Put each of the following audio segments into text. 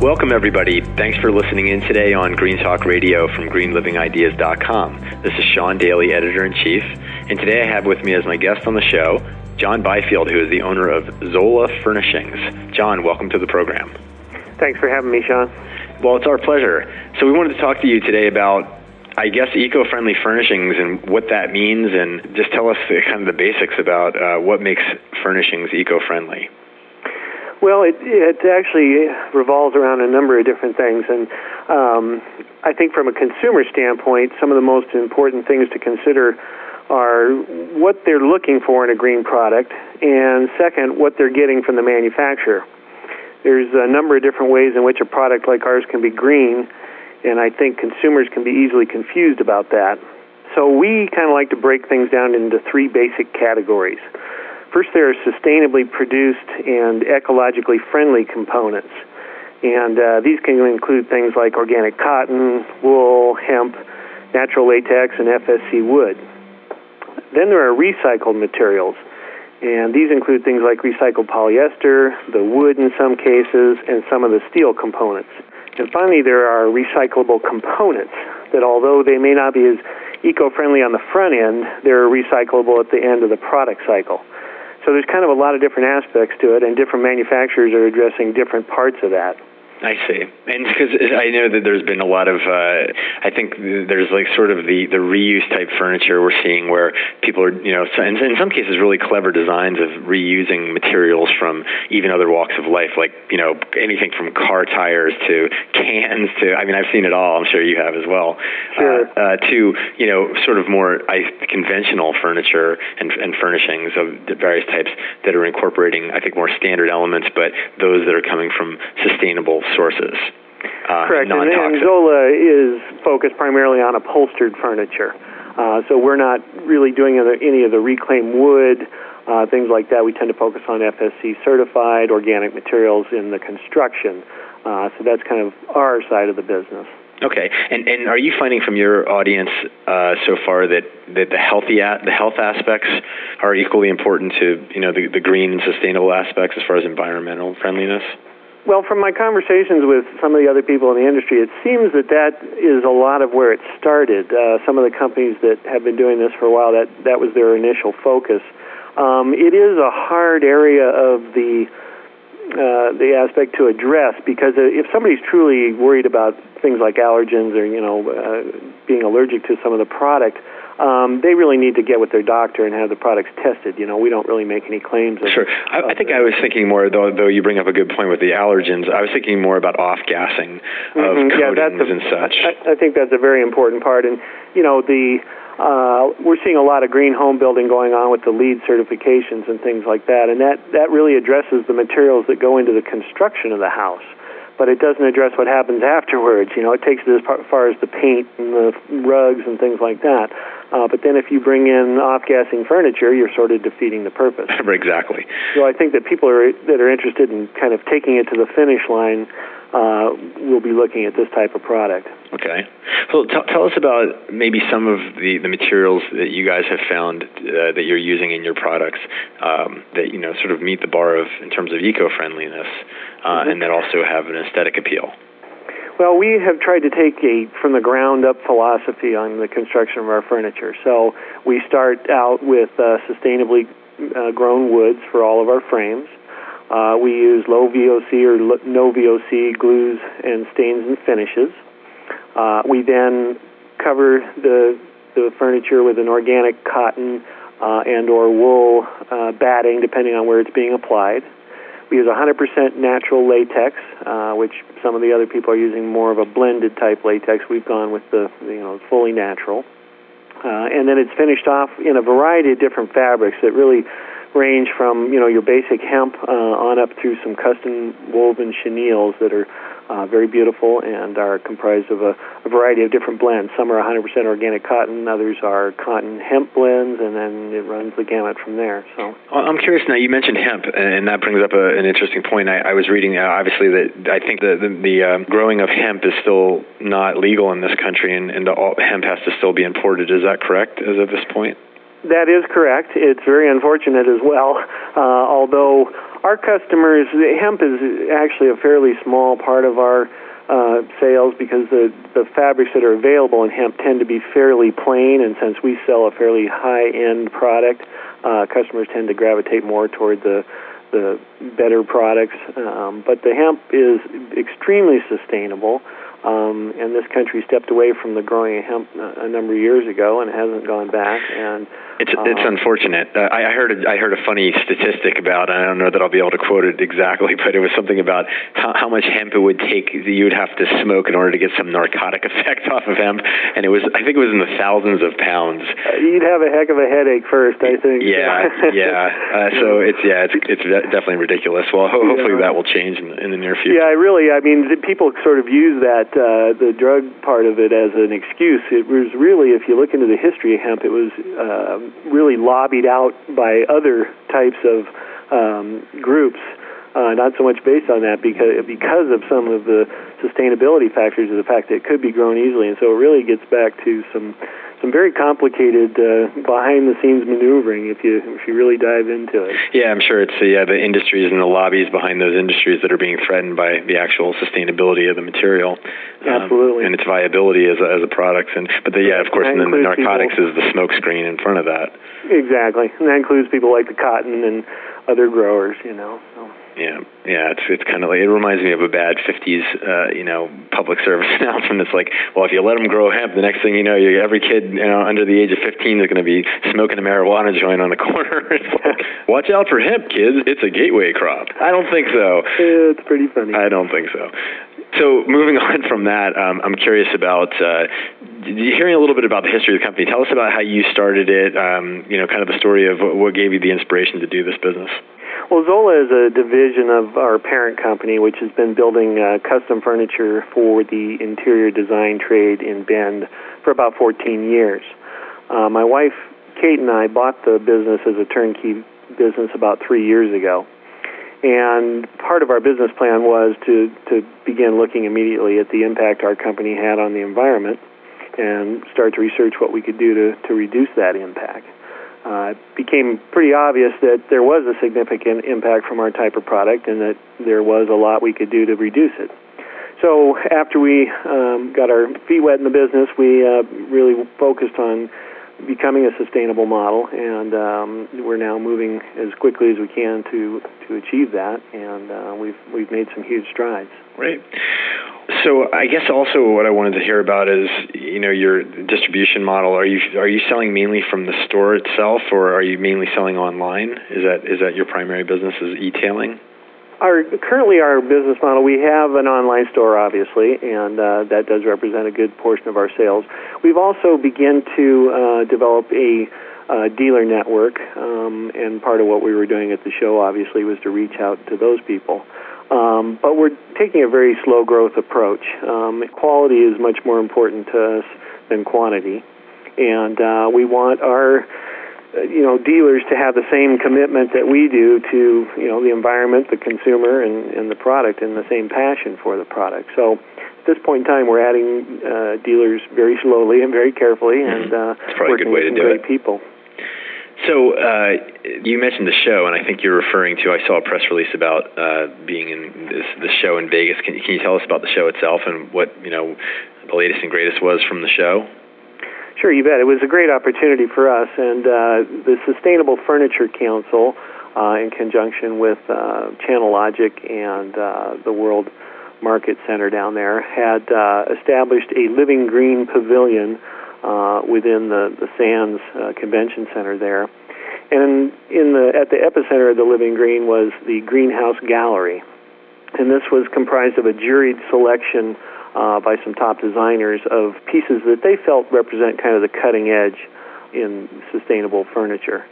Welcome, everybody. Thanks for listening in today on Green Talk Radio from greenlivingideas.com. This is Sean Daily, editor in chief, and today I have with me as my guest on the show John Byfield, who is the owner of Zola Furnishings. John, welcome to the program. Thanks for having me, Sean. Well, it's our pleasure. So, we wanted to talk to you today about I guess eco-friendly furnishings and what that means, and just tell us the, kind of the basics about uh, what makes furnishings eco-friendly. Well, it, it actually revolves around a number of different things, and um, I think from a consumer standpoint, some of the most important things to consider are what they're looking for in a green product, and second, what they're getting from the manufacturer. There's a number of different ways in which a product like ours can be green, and I think consumers can be easily confused about that. So we kind of like to break things down into three basic categories. First, there are sustainably produced and ecologically friendly components. And uh, these can include things like organic cotton, wool, hemp, natural latex, and FSC wood. Then there are recycled materials. And these include things like recycled polyester, the wood in some cases, and some of the steel components. And finally, there are recyclable components that, although they may not be as eco friendly on the front end, they're recyclable at the end of the product cycle. So there's kind of a lot of different aspects to it, and different manufacturers are addressing different parts of that. I see, and because I know that there's been a lot of, uh, I think there's like sort of the the reuse type furniture we're seeing where people are, you know, in, in some cases really clever designs of reusing materials from even other walks of life, like you know anything from car tires to cans to, I mean, I've seen it all. I'm sure you have as well. Sure. Uh, uh, to you know, sort of more I, conventional furniture and, and furnishings of various types that are incorporating, I think, more standard elements, but those that are coming from sustainable sources. Uh, Correct. And, and Zola is focused primarily on upholstered furniture. Uh, so we're not really doing any of the reclaimed wood, uh, things like that. We tend to focus on FSC certified organic materials in the construction. Uh, so that's kind of our side of the business. Okay, and and are you finding from your audience uh, so far that, that the healthy a- the health aspects are equally important to you know the, the green and sustainable aspects as far as environmental friendliness? Well, from my conversations with some of the other people in the industry, it seems that that is a lot of where it started. Uh, some of the companies that have been doing this for a while, that that was their initial focus. Um, it is a hard area of the uh, the aspect to address because if somebody's truly worried about things like allergens or you know uh, being allergic to some of the product, um, they really need to get with their doctor and have the products tested. You know, we don't really make any claims. Of, sure, I, I think I was thinking more though. Though you bring up a good point with the allergens, I was thinking more about off gassing of mm-hmm. coatings yeah, that's a, and such. I, I think that's a very important part, and you know the. Uh, we're seeing a lot of green home building going on with the LEED certifications and things like that, and that, that really addresses the materials that go into the construction of the house but it doesn't address what happens afterwards. You know, it takes it as far as the paint and the rugs and things like that. Uh, but then if you bring in off-gassing furniture, you're sort of defeating the purpose. exactly. So I think that people are, that are interested in kind of taking it to the finish line uh, will be looking at this type of product. Okay. So t- tell us about maybe some of the, the materials that you guys have found uh, that you're using in your products um, that you know sort of meet the bar of in terms of eco-friendliness, uh, mm-hmm. and that also have an aesthetic appeal. Well, we have tried to take a from the ground up philosophy on the construction of our furniture. So we start out with uh, sustainably uh, grown woods for all of our frames. Uh, we use low VOC or no VOC glues and stains and finishes. Uh, we then cover the the furniture with an organic cotton uh, and or wool uh, batting, depending on where it's being applied. We use 100% natural latex, uh, which some of the other people are using more of a blended type latex. We've gone with the you know fully natural, uh, and then it's finished off in a variety of different fabrics that really range from you know your basic hemp uh, on up through some custom woven chenilles that are uh, very beautiful and are comprised of a, a, variety of different blends. Some are 100% organic cotton, others are cotton hemp blends, and then it runs the gamut from there. So I'm curious now. You mentioned hemp, and that brings up a, an interesting point. I, I was reading, uh, obviously, that I think the the, the uh, growing of hemp is still not legal in this country, and, and all, hemp has to still be imported. Is that correct as of this point? That is correct. It's very unfortunate as well, uh, although our customers, hemp is actually a fairly small part of our uh, sales because the, the fabrics that are available in hemp tend to be fairly plain, and since we sell a fairly high end product, uh, customers tend to gravitate more toward the the better products. Um, but the hemp is extremely sustainable. Um, and this country stepped away from the growing of hemp a number of years ago and hasn't gone back. And it's it's um, unfortunate. Uh, I heard a, I heard a funny statistic about. I don't know that I'll be able to quote it exactly, but it was something about how, how much hemp it would take you would have to smoke in order to get some narcotic effect off of hemp, and it was I think it was in the thousands of pounds. Uh, you'd have a heck of a headache first, I think. Yeah, yeah. Uh, so it's yeah, it's it's definitely ridiculous. Well, ho- hopefully yeah. that will change in, in the near future. Yeah, I really. I mean, people sort of use that uh, the drug part of it as an excuse. It was really, if you look into the history of hemp, it was uh, really lobbied out by other types of um, groups. Uh, not so much based on that because because of some of the sustainability factors of the fact that it could be grown easily, and so it really gets back to some some very complicated uh, behind the scenes maneuvering if you if you really dive into it. Yeah, I'm sure it's the uh, the industries and the lobbies behind those industries that are being threatened by the actual sustainability of the material. Um, Absolutely. and its viability as a, as a product and but the, yeah, of course, and then the narcotics people, is the smokescreen in front of that. Exactly. And that includes people like the cotton and other growers, you know. Yeah, yeah, it's it's kind of like it reminds me of a bad '50s, uh, you know, public service announcement. It's like, well, if you let them grow hemp, the next thing you know, you, every kid, you know, under the age of 15 is going to be smoking a marijuana joint on the corner. like, Watch out for hemp, kids! It's a gateway crop. I don't think so. It's pretty funny. I don't think so. So moving on from that, um, I'm curious about uh, hearing a little bit about the history of the company. Tell us about how you started it. Um, you know, kind of the story of what gave you the inspiration to do this business. Well, Zola is a division of our parent company, which has been building uh, custom furniture for the interior design trade in Bend for about 14 years. Uh, my wife, Kate, and I bought the business as a turnkey business about three years ago. And part of our business plan was to, to begin looking immediately at the impact our company had on the environment and start to research what we could do to, to reduce that impact uh, it became pretty obvious that there was a significant impact from our type of product and that there was a lot we could do to reduce it. So after we um, got our feet wet in the business, we uh, really focused on becoming a sustainable model, and um, we're now moving as quickly as we can to to achieve that, and uh, we've we've made some huge strides. Great. So I guess also what I wanted to hear about is you know your distribution model. Are you are you selling mainly from the store itself, or are you mainly selling online? Is that is that your primary business is e-tailing? Our currently our business model, we have an online store, obviously, and uh, that does represent a good portion of our sales. We've also begun to uh, develop a uh, dealer network, um, and part of what we were doing at the show, obviously, was to reach out to those people. Um, but we're taking a very slow growth approach. Um, quality is much more important to us than quantity, and uh, we want our you know dealers to have the same commitment that we do to you know the environment, the consumer, and, and the product, and the same passion for the product. So at this point in time, we're adding uh, dealers very slowly and very carefully, mm-hmm. and uh, working with some great it. people. So uh, you mentioned the show, and I think you're referring to. I saw a press release about uh, being in this the show in Vegas. Can, can you tell us about the show itself and what you know the latest and greatest was from the show? Sure, you bet. It was a great opportunity for us, and uh, the Sustainable Furniture Council, uh, in conjunction with uh, Channel Logic and uh, the World Market Center down there, had uh, established a living green pavilion uh, within the, the Sands uh, Convention Center there. And in the at the epicenter of the Living Green was the Greenhouse Gallery, and this was comprised of a juried selection uh, by some top designers of pieces that they felt represent kind of the cutting edge in sustainable furniture.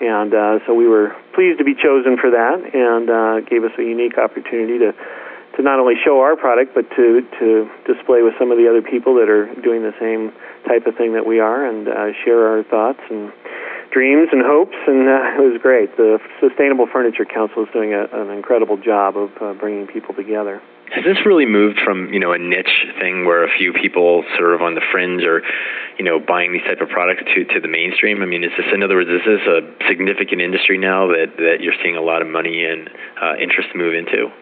And uh, so we were pleased to be chosen for that, and uh, gave us a unique opportunity to to not only show our product, but to to display with some of the other people that are doing the same type of thing that we are, and uh, share our thoughts and dreams and hopes. And uh, it was great. The Sustainable Furniture Council is doing a, an incredible job of uh, bringing people together. Has this really moved from you know a niche thing where a few people sort of on the fringe are, you know, buying these type of products to to the mainstream? I mean, is this in other words, is this a significant industry now that that you're seeing a lot of money and uh, interest move into?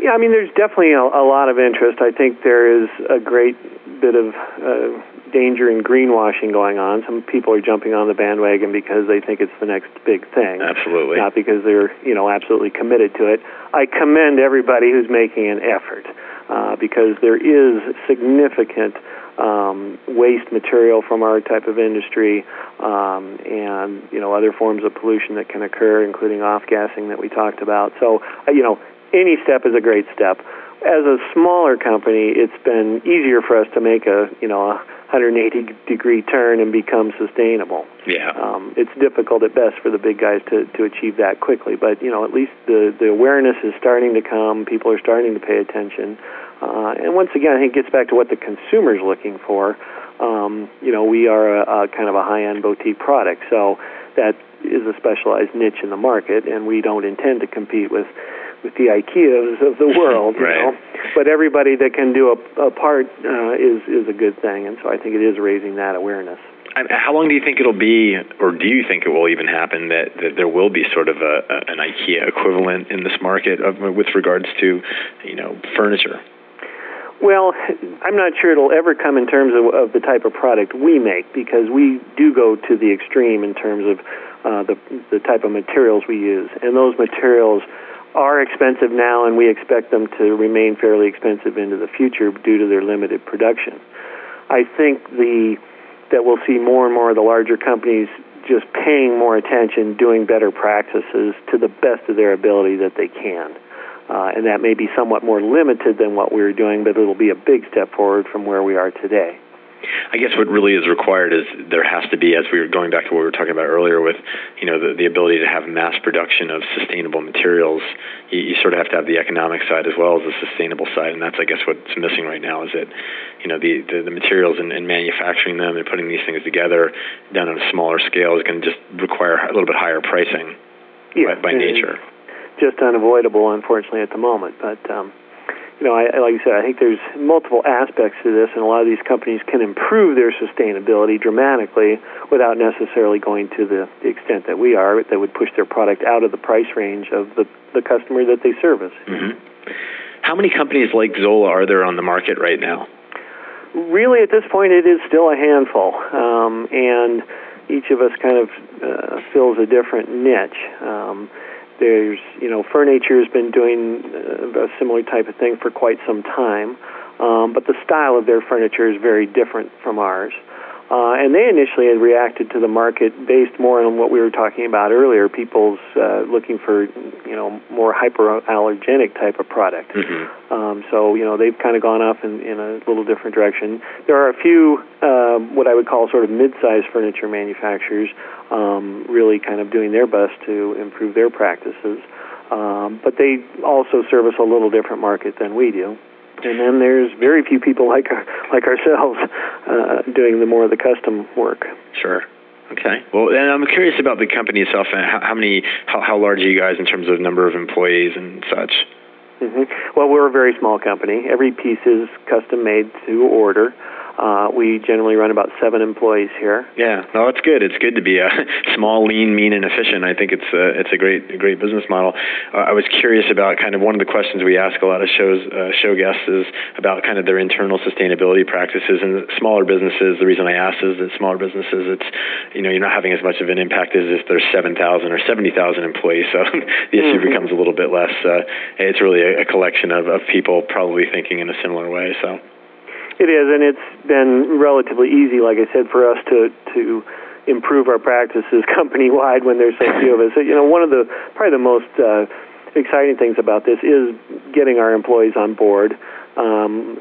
Yeah, I mean, there's definitely a, a lot of interest. I think there is a great bit of uh, danger in greenwashing going on. Some people are jumping on the bandwagon because they think it's the next big thing. Absolutely. Not because they're, you know, absolutely committed to it. I commend everybody who's making an effort uh, because there is significant um, waste material from our type of industry um, and, you know, other forms of pollution that can occur, including off-gassing that we talked about. So, uh, you know, any step is a great step as a smaller company, it's been easier for us to make a you know a 180 degree turn and become sustainable. Yeah. Um, it's difficult at best for the big guys to, to achieve that quickly, but you know at least the the awareness is starting to come. People are starting to pay attention, uh, and once again, I think it gets back to what the consumer's looking for. Um, you know, we are a, a kind of a high end boutique product, so that is a specialized niche in the market, and we don't intend to compete with with the IKEAs of the world, right. you know. But everybody that can do a, a part uh, is is a good thing, and so I think it is raising that awareness. How long do you think it'll be, or do you think it will even happen that, that there will be sort of a, a, an IKEA equivalent in this market of, with regards to, you know, furniture? Well, I'm not sure it'll ever come in terms of, of the type of product we make because we do go to the extreme in terms of uh, the the type of materials we use, and those materials are expensive now, and we expect them to remain fairly expensive into the future due to their limited production. I think the that we'll see more and more of the larger companies just paying more attention, doing better practices to the best of their ability that they can. Uh, and that may be somewhat more limited than what we are doing, but it'll be a big step forward from where we are today. I guess what really is required is there has to be, as we were going back to what we were talking about earlier, with you know the, the ability to have mass production of sustainable materials. You, you sort of have to have the economic side as well as the sustainable side, and that's I guess what's missing right now is that you know the the, the materials and, and manufacturing them and putting these things together done on a smaller scale is going to just require a little bit higher pricing yeah, by, by nature. Just unavoidable, unfortunately, at the moment, but. Um, you know, I, like I said, I think there's multiple aspects to this, and a lot of these companies can improve their sustainability dramatically without necessarily going to the, the extent that we are, that would push their product out of the price range of the, the customer that they service. Mm-hmm. How many companies like Zola are there on the market right now? Really, at this point, it is still a handful, um, and each of us kind of uh, fills a different niche. Um, there's, you know, Furniture has been doing uh, a similar type of thing for quite some time, um, but the style of their furniture is very different from ours. Uh, and they initially had reacted to the market based more on what we were talking about earlier, people's uh, looking for, you know, more hyperallergenic type of product. Mm-hmm. Um, so, you know, they've kind of gone off in, in a little different direction. There are a few, uh, what I would call sort of mid-sized furniture manufacturers, um, really kind of doing their best to improve their practices. Um, but they also service a little different market than we do and then there's very few people like like ourselves uh, doing the more of the custom work. Sure. Okay. Well, and I'm curious about the company itself and how, how many, how, how large are you guys in terms of number of employees and such? Mm-hmm. Well, we're a very small company. Every piece is custom made to order. Uh, we generally run about seven employees here. Yeah, no, it's good. It's good to be a small, lean, mean, and efficient. I think it's a, it's a great a great business model. Uh, I was curious about kind of one of the questions we ask a lot of shows uh, show guests is about kind of their internal sustainability practices and smaller businesses. The reason I ask is that smaller businesses, it's you know you're not having as much of an impact as if there's seven thousand or seventy thousand employees. So the issue mm-hmm. becomes a little bit less. Uh, it's really a, a collection of, of people probably thinking in a similar way. So. It is, and it's been relatively easy, like I said, for us to to improve our practices company wide when there's so few of us. You know, one of the probably the most uh, exciting things about this is getting our employees on board um,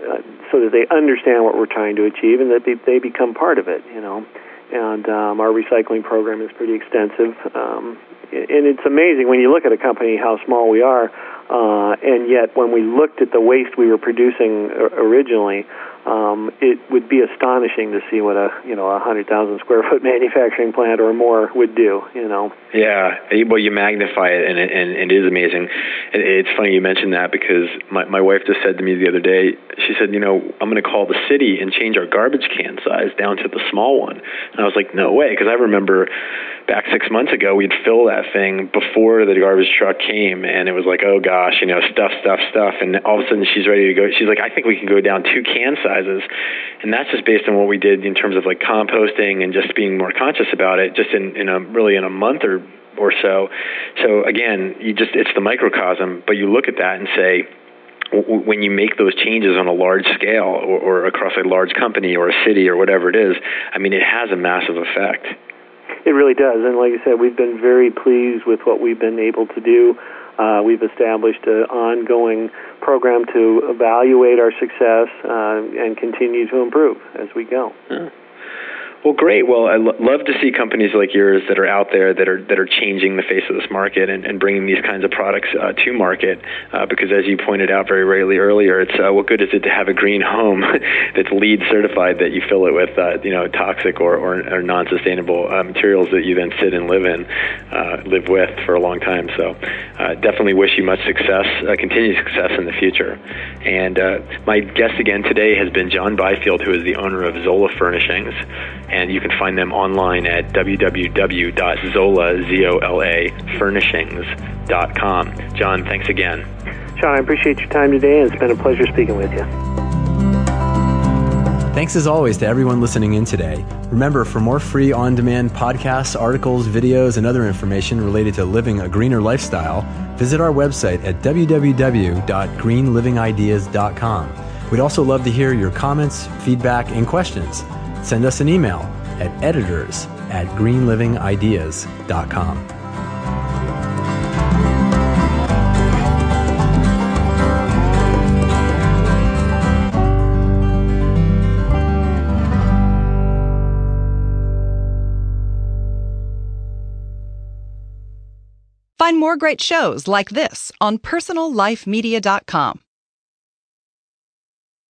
so that they understand what we're trying to achieve and that they, they become part of it. You know, and um, our recycling program is pretty extensive. Um, and it's amazing when you look at a company how small we are, uh, and yet when we looked at the waste we were producing originally, um, it would be astonishing to see what a you know a hundred thousand square foot manufacturing plant or more would do. You know. Yeah, well, you magnify it, and it, and it is amazing. It's funny you mentioned that because my my wife just said to me the other day. She said, you know, I'm going to call the city and change our garbage can size down to the small one. And I was like, no way, because I remember back six months ago we'd fill that thing before the garbage truck came, and it was like, oh gosh, you know, stuff, stuff, stuff, and all of a sudden she's ready to go. She's like, I think we can go down two can size And that's just based on what we did in terms of like composting and just being more conscious about it just in, in a really in a month or or so. So again, you just it's the microcosm, but you look at that and say when you make those changes on a large scale or, or across a large company or a city or whatever it is, I mean, it has a massive effect. It really does, and like I said, we've been very pleased with what we've been able to do. Uh, we've established an ongoing program to evaluate our success uh, and continue to improve as we go. Yeah. Well, great. Well, I lo- love to see companies like yours that are out there that are that are changing the face of this market and, and bringing these kinds of products uh, to market. Uh, because as you pointed out very rightly earlier, it's uh, what good is it to have a green home that's LEED certified that you fill it with uh, you know toxic or, or, or non-sustainable uh, materials that you then sit and live in, uh, live with for a long time. So, definitely wish you much success, continued success in the future. And my guest again today has been John Byfield, who is the owner of Zola Furnishings and you can find them online at www.zola.furnishings.com. John, thanks again. Sean, I appreciate your time today, and it's been a pleasure speaking with you. Thanks as always to everyone listening in today. Remember, for more free on demand podcasts, articles, videos, and other information related to living a greener lifestyle, visit our website at www.greenlivingideas.com. We'd also love to hear your comments, feedback, and questions send us an email at editors at greenlivingideas.com. Find more great shows like this on personallifemedia.com.